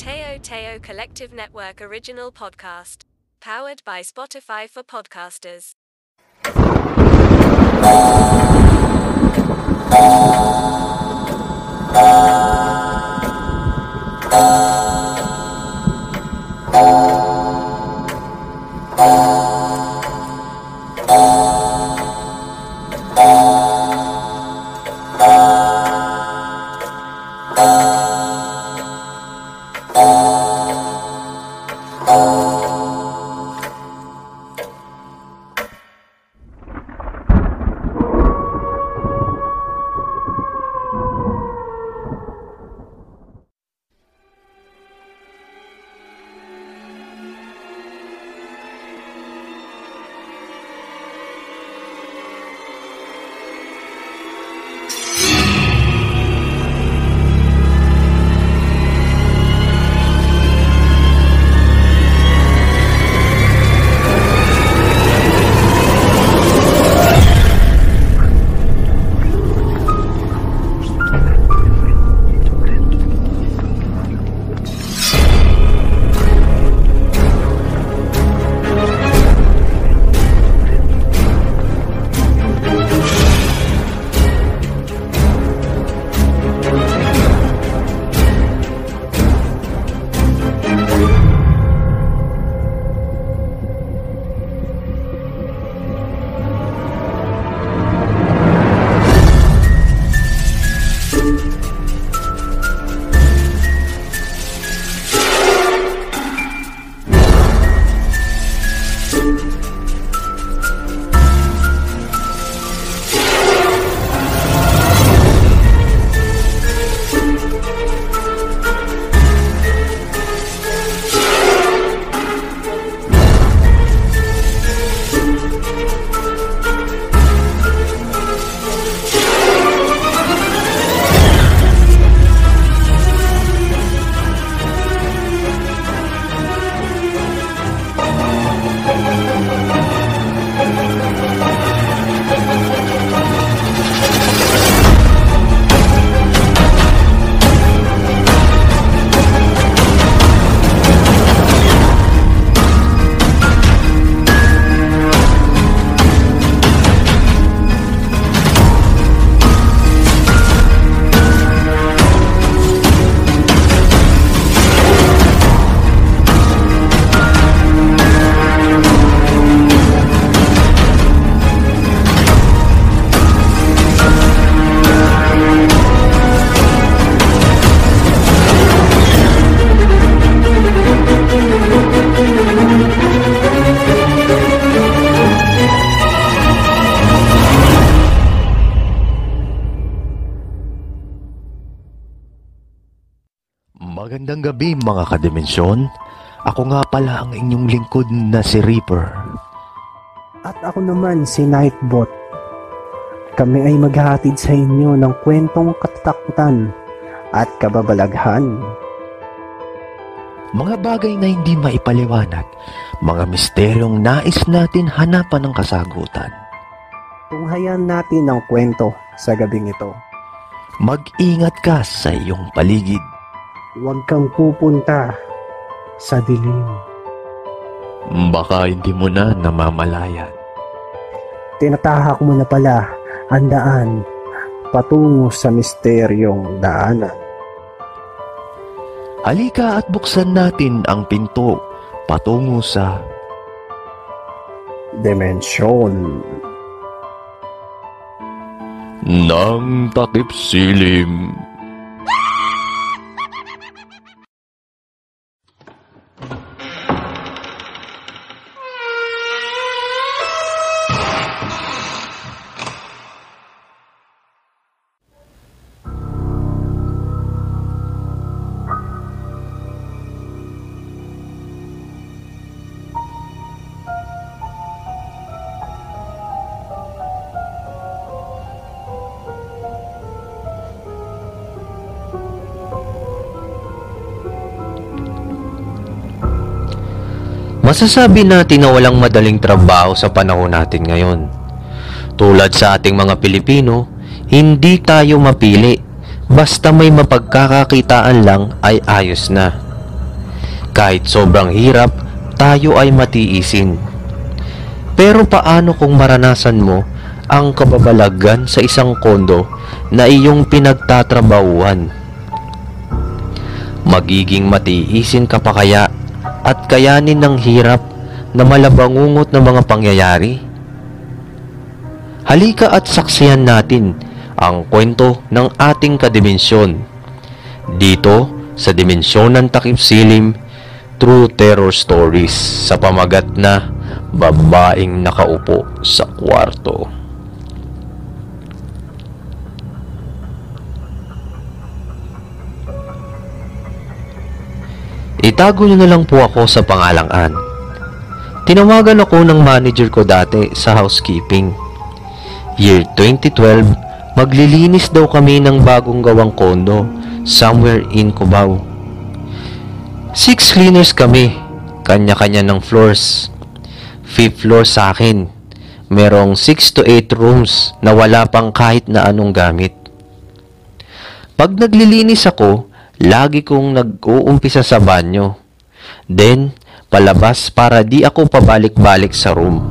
Teo Teo Collective Network original podcast. Powered by Spotify for podcasters. Magandang gabi mga kadimensyon. Ako nga pala ang inyong lingkod na si Reaper. At ako naman si Nightbot. Kami ay maghahatid sa inyo ng kwentong katatakutan at kababalaghan. Mga bagay na hindi maipaliwanag, mga misteryong nais natin hanapan ng kasagutan. Tunghayan natin ang kwento sa gabing ito. Mag-ingat ka sa iyong paligid. Huwag kang pupunta sa dilim. Baka hindi mo na namamalayan. Tinatahak mo na pala ang daan patungo sa misteryong daanan. Halika at buksan natin ang pinto patungo sa Dimensyon. Nang takip silim. Masasabi natin na walang madaling trabaho sa panahon natin ngayon. Tulad sa ating mga Pilipino, hindi tayo mapili. Basta may mapagkakakitaan lang ay ayos na. Kahit sobrang hirap, tayo ay matiisin. Pero paano kung maranasan mo ang kababalagan sa isang kondo na iyong pinagtatrabahuan? Magiging matiisin ka pa kaya at kayanin ng hirap na malabangungot ng mga pangyayari? Halika at saksiyan natin ang kwento ng ating kadimensyon. Dito sa dimensyon ng takip silim, True Terror Stories sa pamagat na babaeng nakaupo sa kwarto. Itago niyo na lang po ako sa pangalang Ann. Tinawagan ako ng manager ko dati sa housekeeping. Year 2012, maglilinis daw kami ng bagong gawang kondo somewhere in Cubao. Six cleaners kami, kanya-kanya ng floors. Fifth floor sa akin. Merong 6 to 8 rooms na wala pang kahit na anong gamit. Pag naglilinis ako, lagi kong nag-uumpisa sa banyo. Then, palabas para di ako pabalik-balik sa room.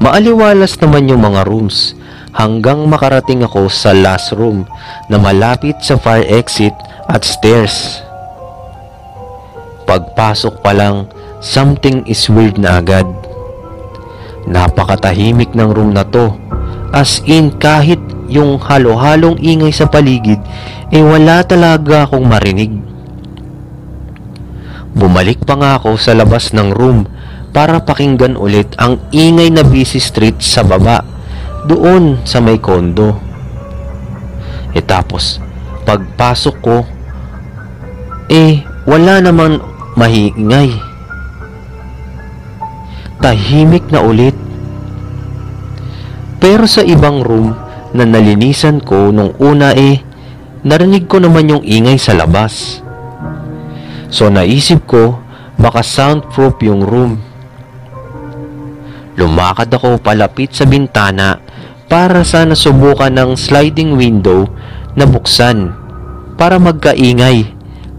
Maaliwalas naman yung mga rooms hanggang makarating ako sa last room na malapit sa fire exit at stairs. Pagpasok pa lang, something is weird na agad. Napakatahimik ng room na to. As in, kahit yung halo-halong ingay sa paligid, eh wala talaga akong marinig. Bumalik pa nga ako sa labas ng room para pakinggan ulit ang ingay na busy street sa baba, doon sa may kondo. E tapos, pagpasok ko, eh wala naman mahingay. Tahimik na ulit. Pero sa ibang room na nalinisan ko nung una eh, narinig ko naman yung ingay sa labas. So naisip ko, baka soundproof yung room. Lumakad ako palapit sa bintana para sana subukan ng sliding window na buksan para magkaingay.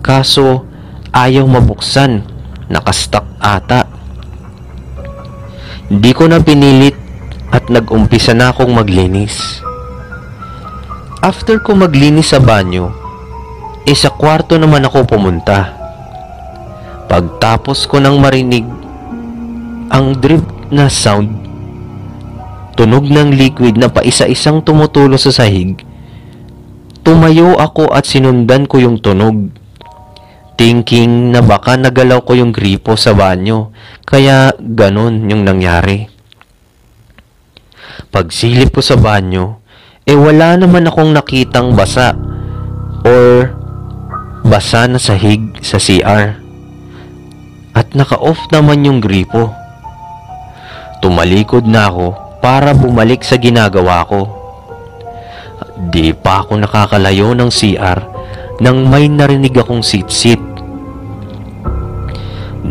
Kaso ayaw mabuksan, nakastak ata. Di ko na pinilit at nag-umpisa na akong maglinis. After ko maglinis sa banyo, eh sa kwarto naman ako pumunta. Pagtapos ko nang marinig ang drip na sound, tunog ng liquid na paisa-isang tumutulo sa sahig, tumayo ako at sinundan ko yung tunog. Thinking na baka nagalaw ko yung gripo sa banyo, kaya ganon yung nangyari. Pagsilip ko sa banyo, eh wala naman akong nakitang basa or basa na sahig sa CR. At naka-off naman yung gripo. Tumalikod na ako para bumalik sa ginagawa ko. Di pa ako nakakalayo ng CR nang may narinig akong sit-sit.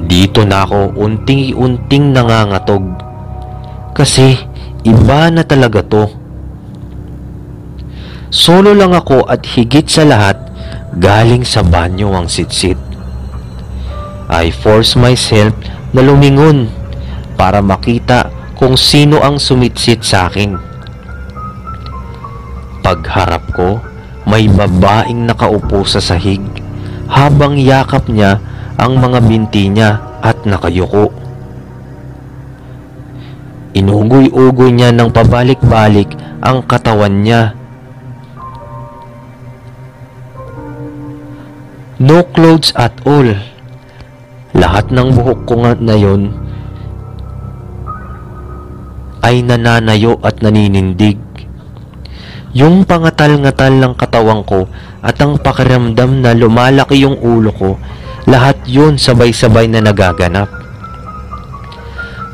Dito na ako unting-unting nangangatog. Kasi iba na talaga to. Solo lang ako at higit sa lahat, galing sa banyo ang sit-sit. I force myself na lumingon para makita kung sino ang sumitsit sa akin. Pagharap ko, may babaeng nakaupo sa sahig habang yakap niya ang mga binti niya at nakayuko. Inugoy-ugoy niya ng pabalik-balik ang katawan niya. No clothes at all. Lahat ng buhok ko nga na yon ay nananayo at naninindig. Yung pangatal-ngatal ng katawan ko at ang pakiramdam na lumalaki yung ulo ko, lahat yun sabay-sabay na nagaganap.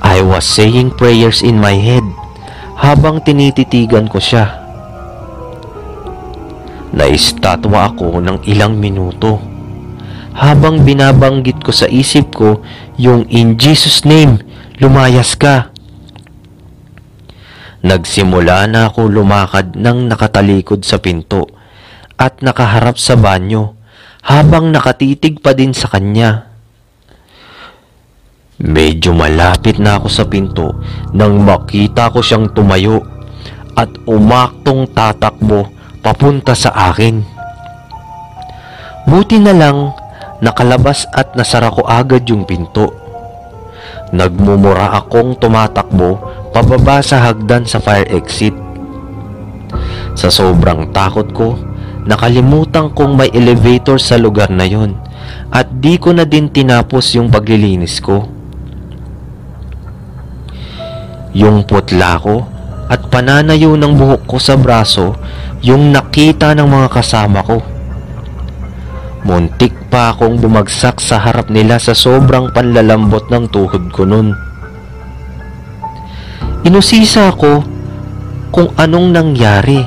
I was saying prayers in my head habang tinititigan ko siya. Naistatwa ako ng ilang minuto habang binabanggit ko sa isip ko yung in Jesus name, lumayas ka. Nagsimula na ako lumakad ng nakatalikod sa pinto at nakaharap sa banyo habang nakatitig pa din sa kanya. Medyo malapit na ako sa pinto nang makita ko siyang tumayo at umaktong tatakbo papunta sa akin. Buti na lang nakalabas at nasara ko agad yung pinto. Nagmumura akong tumatakbo pababa sa hagdan sa fire exit. Sa sobrang takot ko, nakalimutan kong may elevator sa lugar na yon at di ko na din tinapos yung paglilinis ko. Yung putla ko at pananayo ng buhok ko sa braso yung nakita ng mga kasama ko. Muntik pa akong bumagsak sa harap nila sa sobrang panlalambot ng tuhod ko nun. Inusisa ako kung anong nangyari.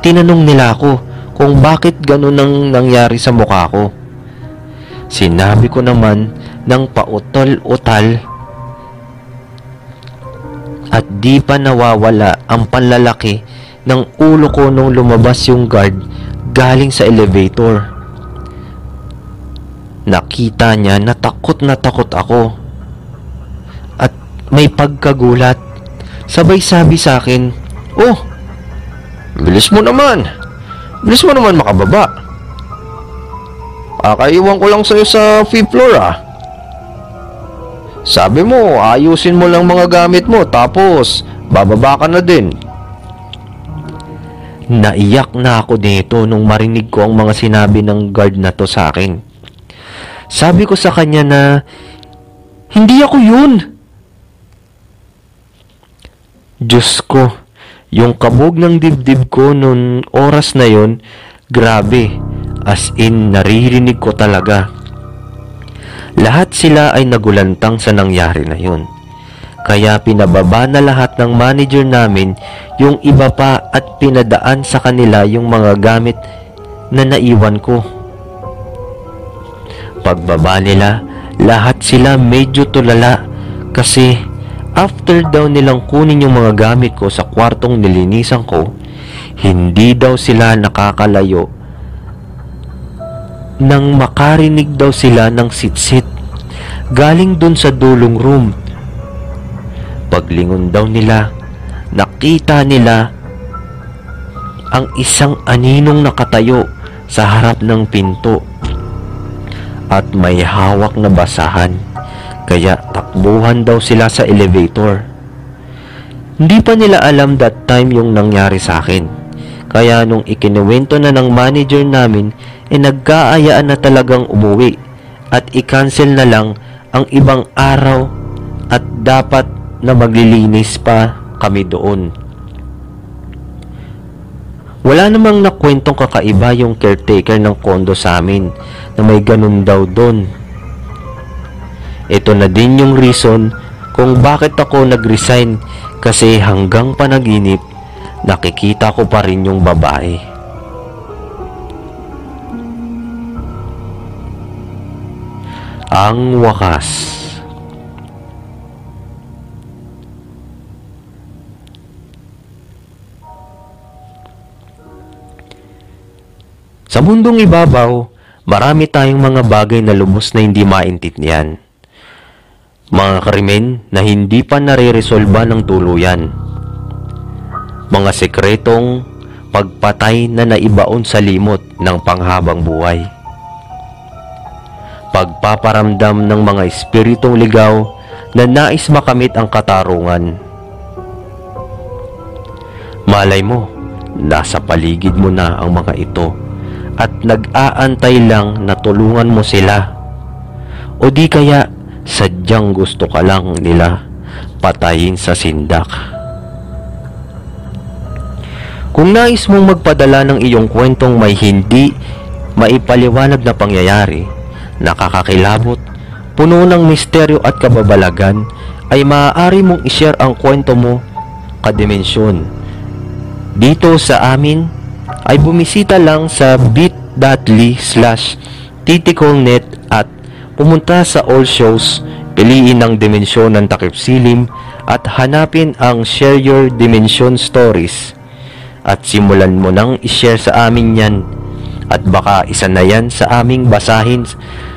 Tinanong nila ako kung bakit ganun ang nangyari sa mukha ko. Sinabi ko naman ng pautol-utal at di pa nawawala ang panlalaki ng ulo ko nung lumabas yung guard galing sa elevator. Nakita niya na takot na takot ako. At may pagkagulat. Sabay sabi sa akin, Oh, bilis mo naman. Bilis mo naman makababa. Kakaiwan ko lang sa'yo sa fifth floor ah. Sabi mo, ayusin mo lang mga gamit mo tapos bababa ka na din. Naiyak na ako dito nung marinig ko ang mga sinabi ng guard na to sa akin. Sabi ko sa kanya na hindi ako yun. Diyos ko, yung kabog ng dibdib ko noon oras na yon, grabe, as in naririnig ko talaga. Lahat sila ay nagulantang sa nangyari na yun. Kaya pinababa na lahat ng manager namin yung iba pa at pinadaan sa kanila yung mga gamit na naiwan ko. Pagbaba nila, lahat sila medyo tulala kasi after daw nilang kunin yung mga gamit ko sa kwartong nilinisan ko, hindi daw sila nakakalayo nang makarinig daw sila ng sitsit galing dun sa dulong room. Paglingon daw nila, nakita nila ang isang aninong nakatayo sa harap ng pinto at may hawak na basahan kaya takbuhan daw sila sa elevator. Hindi pa nila alam that time yung nangyari sa akin. Kaya nung ikinuwento na ng manager namin, e eh nagkaayaan na talagang umuwi at i-cancel na lang ang ibang araw at dapat na maglilinis pa kami doon. Wala namang nakwentong kakaiba yung caretaker ng kondo sa amin na may ganun daw doon. Ito na din yung reason kung bakit ako nag-resign kasi hanggang panaginip nakikita ko pa rin yung babae. Ang wakas. Sa mundong ibabaw, marami tayong mga bagay na lubos na hindi maintindihan. Mga krimen na hindi pa nare-resolba ng tuluyan mga sekretong pagpatay na naibaon sa limot ng panghabang buhay. Pagpaparamdam ng mga espiritong ligaw na nais makamit ang katarungan. Malay mo, nasa paligid mo na ang mga ito at nag-aantay lang na tulungan mo sila. O di kaya sadyang gusto ka lang nila patayin sa sindak. Kung nais mong magpadala ng iyong kwentong may hindi maipaliwanag na pangyayari, nakakakilabot, puno ng misteryo at kababalagan, ay maaari mong ishare ang kwento mo kadimensyon. Dito sa amin ay bumisita lang sa bit.ly slash titicolnet at pumunta sa all shows, piliin ang dimensyon ng takip silim at hanapin ang Share Your Dimension Stories. At simulan mo nang ishare sa amin yan. At baka isa na yan sa aming basahin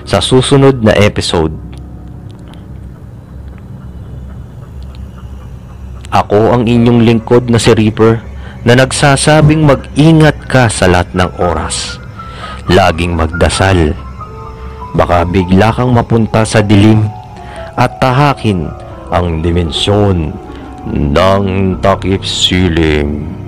sa susunod na episode. Ako ang inyong lingkod na si Reaper na nagsasabing mag-ingat ka sa lahat ng oras. Laging magdasal. Baka bigla kang mapunta sa dilim at tahakin ang dimensyon ng takip silim.